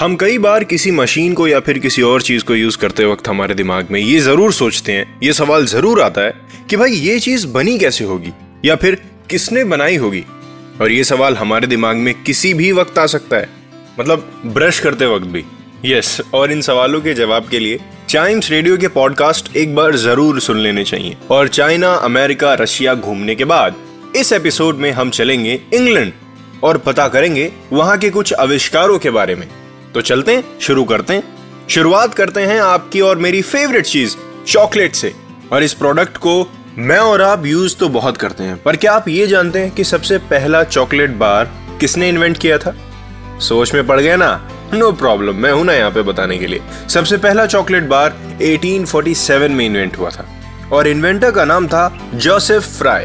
हम कई बार किसी मशीन को या फिर किसी और चीज़ को यूज़ करते वक्त हमारे दिमाग में ये ज़रूर सोचते हैं, ये सवाल ज़रूर आता है कि भाई ये चीज़ बनी कैसे होगी या फिर किसने बनाई होगी? और ये सवाल हमारे दिमाग में किसी भी वक्त आ सकता है मतलब ब्रश करते वक्त भी। यस और इन सवालों के जवाब के लिए चाइम्स रेडियो के पॉडकास्ट एक बार ज़रूर सुन लेने चाहिए। और चाइना अमेरिका रशिया घूमने के बाद इस एपिसोड में हम चलेंगे इंग्लैंड और पता करेंगे वहाँ के कुछ आविष्कारों के बारे में। तो चलते हैं, शुरू करते हैं। शुरुआत करते हैं आपकी और मेरी फेवरेट चीज़ चॉकलेट से। और इस प्रोडक्ट को मैं और आप यूज़ तो बहुत करते हैं, पर क्या आप ये जानते हैं कि सबसे पहला चॉकलेट बार किसने इन्वेंट किया था? सोच में पड़ गया ना? नो प्रॉब्लम मैं हूँ ना यहाँ पे बताने के लिए। सबसे पहला चॉकलेट बार 1847 में इन्वेंट हुआ था, और इन्वेंटर का नाम था जोसेफ फ्राई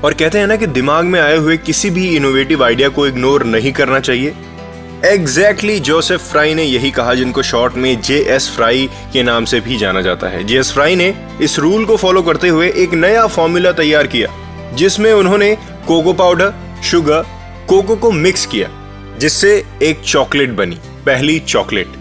और कहते हैं ना कि दिमाग में आए हुए किसी भी इनोवेटिव आइडिया को इग्नोर नहीं करना चाहिए। एग्जैक्टली जोसेफ फ्राई ने यही कहा, जिनको शॉर्ट में जे एस फ्राई के नाम से भी जाना जाता है। जे एस फ्राई ने इस रूल को फॉलो करते हुए एक नया फॉर्मूला तैयार किया, जिसमें उन्होंने कोको पाउडर शुगर कोको को मिक्स किया, जिससे एक चॉकलेट बनी, पहली चॉकलेट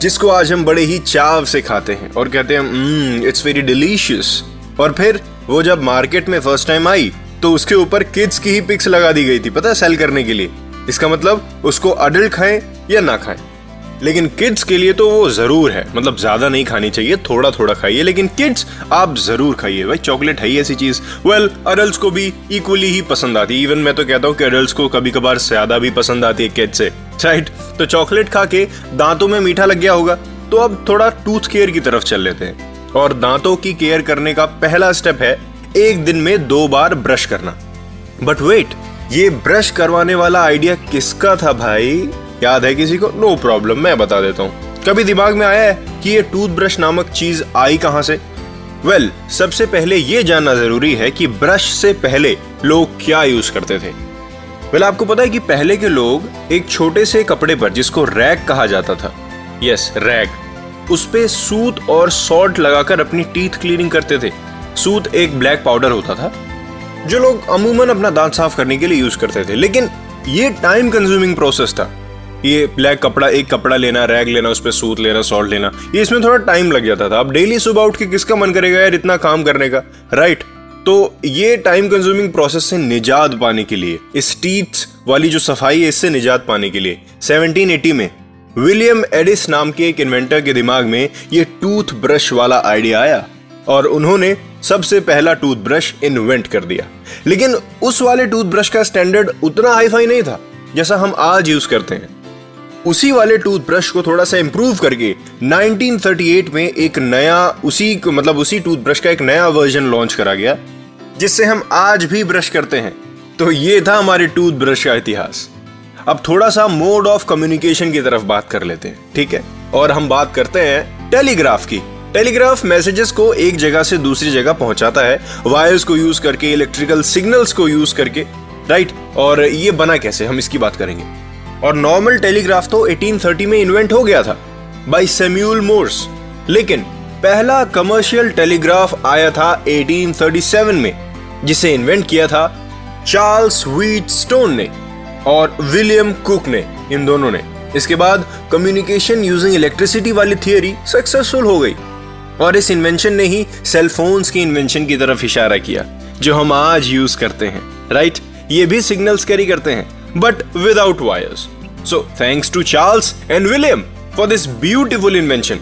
जिसको आज हम बड़े ही चाव से खाते हैं और कहते हैं इट्स वेरी डिलीशियस और फिर वो जब मार्केट में फ़र्स्ट टाइम आई तो उसके ऊपर किड्स की ही पिक्स लगा दी गई थी, पता है सेल करने के लिए। इसका मतलब उसको अडल्ट खाएँ या ना खाएँ। लेकिन किड्स के लिए तो वो ज़रूर है। मतलब ज़्यादा नहीं खानी चाहिए थोड़ा थोड़ा खाइए, लेकिन किड्स आप ज़रूर खाइए। भाई चॉकलेट है ही ऐसी चीज़। वेल अडल्ट को भी इक्वली ही पसंद आती है। इवन मैं तो कहता हूँ कि अडल्ट को कभी कभार ज़्यादा भी पसंद आती है किड्स से। राइट तो चॉकलेट खा के दांतों में मीठा लग गया होगा। तो अब थोड़ा टूथ केयर की तरफ़ चल लेते हैं। और दांतों की केयर करने का पहला स्टेप है, एक दिन में दो बार ब्रश करना। बट वेट ये ब्रश करवाने वाला आइडिया किसका था भाई? याद है किसी को? नो no प्रॉब्लम मैं बता देता हूँ। कभी दिमाग में आया है कि ये टूथब्रश नामक चीज़ आई कहाँ से? वेल well, सबसे पहले ये जानना ज़रूरी है कि ब्रश से पहले लोग क्या यूज़ करते थे। वेल well, आपको पता है कि पहले के लोग एक छोटे से कपड़े पर जिसको रैग कहा जाता था। यस yes, रैग उस पे सूत और सॉल्ट लगाकर अपनी टीथ क्लीनिंग करते थे। सूत एक ब्लैक पाउडर होता था। जो लोग अमूमन अपना दांत साफ़ करने के लिए यूज़ करते थे। लेकिन ये टाइम कंज्यूमिंग प्रोसेस था। ये ब्लैक कपड़ा, एक कपड़ा लेना रैग लेना, उस पर सूत लेना सॉल्ट लेना, ये इसमें थोड़ा टाइम लग जाता था। अब डेली सुबह उठ के किसका मन करेगा यार इतना काम करने का? राइट तो ये टाइम कंज्यूमिंग प्रोसेस से निजात पाने के लिए, इस टीथ वाली जो सफ़ाई है, इससे निजात पाने के लिए 1780 में विलियम एडिस नाम के एक इन्वेंटर के दिमाग में ये टूथ ब्रश वाला आइडिया आया। और उन्होंने सबसे पहला टूथब्रश इन्वेंट कर दिया। लेकिन उस वाले टूथब्रश का स्टैंडर्ड उतना हाईफाई नहीं था, जैसा हम आज यूज़ करते हैं। उसी वाले टूथब्रश को थोड़ा सा इंप्रूव करके 1938 में एक नया, उसी मतलब उसी टूथब्रश का एक नया वर्जन लॉन्च करा गया, जिससे हम आज भी ब्रश करते हैं। तो ये था हमारे टूथब्रश का इतिहास। अब थोड़ा सा मोड ऑफ़ कम्युनिकेशन की तरफ़ बात कर लेते हैं, ठीक है? और हम बात करते हैं टेलीग्राफ की। टेलीग्राफ मैसेजेस को एक जगह से दूसरी जगह पहुंचाता है, वायर्स को यूज़ करके, इलेक्ट्रिकल सिग्नल्स को यूज़ करके, राइट? और ये बना कैसे? हम इसकी बात करेंगे। और नॉर्मल टेलीग्राफ तो 1830 में इन्वेंट हो गया था बाय सेम्यूल मोर्स लेकिन पहला कमर्शियल टेलीग्राफ आया था 1837 में, जिसे इन्वेंट किया था चार्ल्स व्हीट स्टोन ने और विलियम कुक ने, इन दोनों ने। इसके बाद कम्युनिकेशन यूजिंग इलेक्ट्रिसिटी वाली थियोरी सक्सेसफुल हो गई। और इस इन्वेंशन ने ही सेलफोन्स की इन्वेंशन की तरफ़ इशारा किया, जो हम आज यूज़ करते हैं राइट ये भी सिग्नल्स कैरी करते हैं but without wires so thanks to Charles and William for this beautiful invention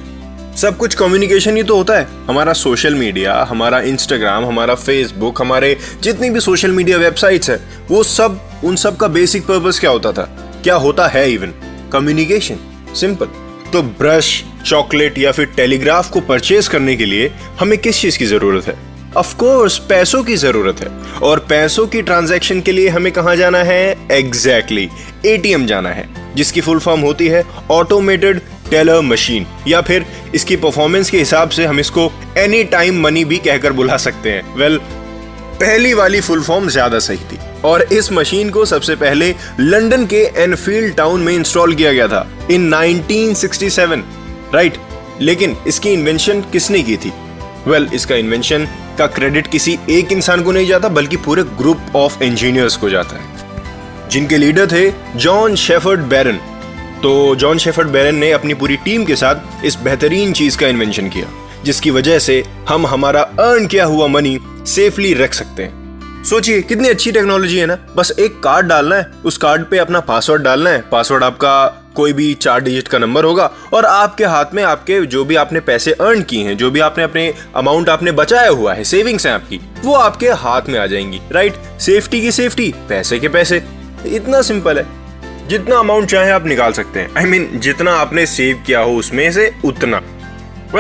सब कुछ कम्युनिकेशन ही तो होता है। हमारा सोशल मीडिया हमारा इंस्टाग्राम हमारा फेसबुक हमारे जितनी भी सोशल मीडिया वेबसाइट्स है, वो सब, उन सब का बेसिक पर्पस क्या होता था? क्या होता है इवन कम्युनिकेशन सिंपल तो ब्रश चॉकलेट या फिर टेलीग्राफ को परचेज करने के लिए हमें किस चीज़ की ज़रूरत है? ऑफ़ कोर्स पैसों की ज़रूरत है। और पैसों की ट्रांजैक्शन के लिए हमें कहा जाना है? एग्जैक्टली exactly, एटीएम जाना है जिसकी फुल फॉर्म होती है ऑटोमेटेड टेलर मशीन या फिर इसकी परफॉर्मेंस के हिसाब से हम इसको एनी टाइम मनी भी कहकर बुला सकते हैं। वेल well, पहली वाली फुल फॉर्म ज़्यादा सही थी। और इस मशीन को सबसे पहले लंदन के एनफील्ड टाउन में इंस्टॉल किया गया था इन 1967 राइट लेकिन इसकी इन्वेंशन किसने की थी? वेल well, इसका इन्वेंशन का क्रेडिट किसी एक इंसान को नहीं जाता बल्कि पूरे ग्रुप ऑफ़ इंजीनियर्स को जाता है। जिनके लीडर थे जॉन शेफर्ड बैरन तो जॉन शेफर्ड बैरन ने अपनी पूरी टीम के साथ इस बेहतरीन चीज़ का इन्वेंशन किया जिसकी वजह से हम हमारा अर्न किया हुआ मनी सेफली रख सकते हैं। सोचिए कितनी अच्छी टेक्नोलॉजी है ना। बस एक कार्ड डालना है उस कार्ड पे अपना पासवर्ड डालना है। पासवर्ड आपका कोई भी चार डिजिट का नंबर होगा और आपके हाथ में आपके जो भी आपने पैसे अर्न किए हैं जो भी आपने अपने अमाउंट आपने बचाया हुआ है सेविंग्स हैं आपकी वो आपके हाथ में आ जाएँगी राइट सेफ्टी की सेफ्टी पैसे के पैसे। इतना सिंपल है। जितना अमाउंट चाहे आप निकाल सकते हैं। आई I मीन mean, जितना आपने सेव किया हो उसमें से उतना।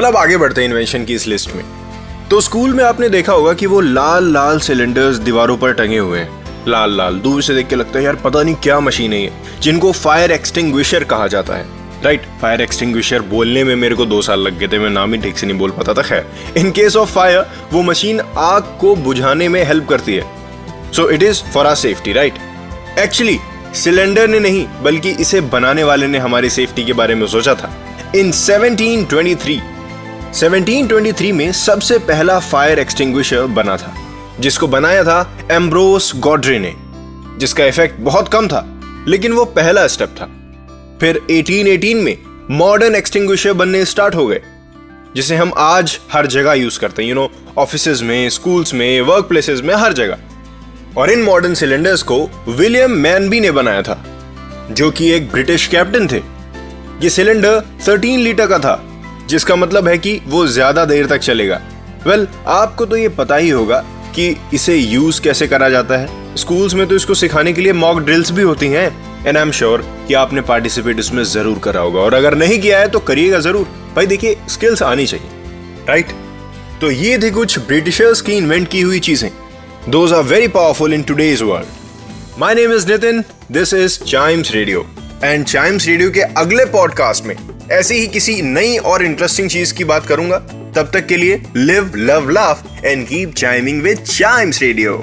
अब आगे बढ़ते हैं इन्वेंशन की इस लिस्ट में। तो स्कूल में आपने देखा होगा कि वो लाल लाल सिलेंडर्स दीवारों पर टंगे हुए हैं। लाल लाल, दूर से देख के लगता है, यार, पता नहीं क्या मशीन है ये। जिनको फायर एक्सटिंग्विशर कहा जाता है। राइट फायर एक्सटिंग्विशर बोलने में मेरे को दो साल लग गए थे, मैं नाम ही ठीक से नहीं बोल पाता था, खैर। इन केस ऑफ़ फायर वो मशीन आग को बुझाने में हेल्प करती है। So it is for our safety right actually cylinder ने नहीं, बल्कि इसे बनाने वाले ने हमारी सेफ्टी के बारे में सोचा था। इन 1723 1723 में सबसे पहला फायर एक्सटिंग्विशर बना था, जिसको बनाया था एम्ब्रोस गॉड्रे ने जिसका इफ़ेक्ट बहुत कम था, लेकिन वो पहला स्टेप था। फिर 1818 में मॉडर्न एक्सटिंग्विशर बनने स्टार्ट हो गए, जिसे हम आज हर जगह यूज़ करते हैं यू नो ऑफ़िस में स्कूल्स में वर्क प्लेसेस में, हर जगह। और इन मॉडर्न सिलेंडर्स को विलियम मैनबी ने बनाया था, जो कि एक ब्रिटिश कैप्टन थे। ये सिलेंडर 13 लीटर का था। जिसका मतलब है कि वो ज़्यादा देर तक चलेगा। वेल well, आपको तो ये पता ही होगा कि इसे यूज़ कैसे करा जाता है। स्कूल्स में तो इसको सिखाने के लिए मॉक ड्रिल्स भी होती हैं एंड आई एम श्योर कि आपने पार्टिसिपेट इसमें ज़रूर करा होगा। और अगर नहीं किया है तो करिएगा ज़रूर। भाई देखिए स्किल्स आनी चाहिए राइट तो ये थे कुछ ब्रिटिशर्स की इन्वेंट की हुई चीज़ें। Those are very powerful in today's world my name is Nitin this is Chimes radio and Chimes radio के अगले पॉडकास्ट में ऐसी ही किसी नई और इंटरेस्टिंग चीज़ की बात करूँगा। तब तक के लिए live love laugh and keep chiming with Chimes radio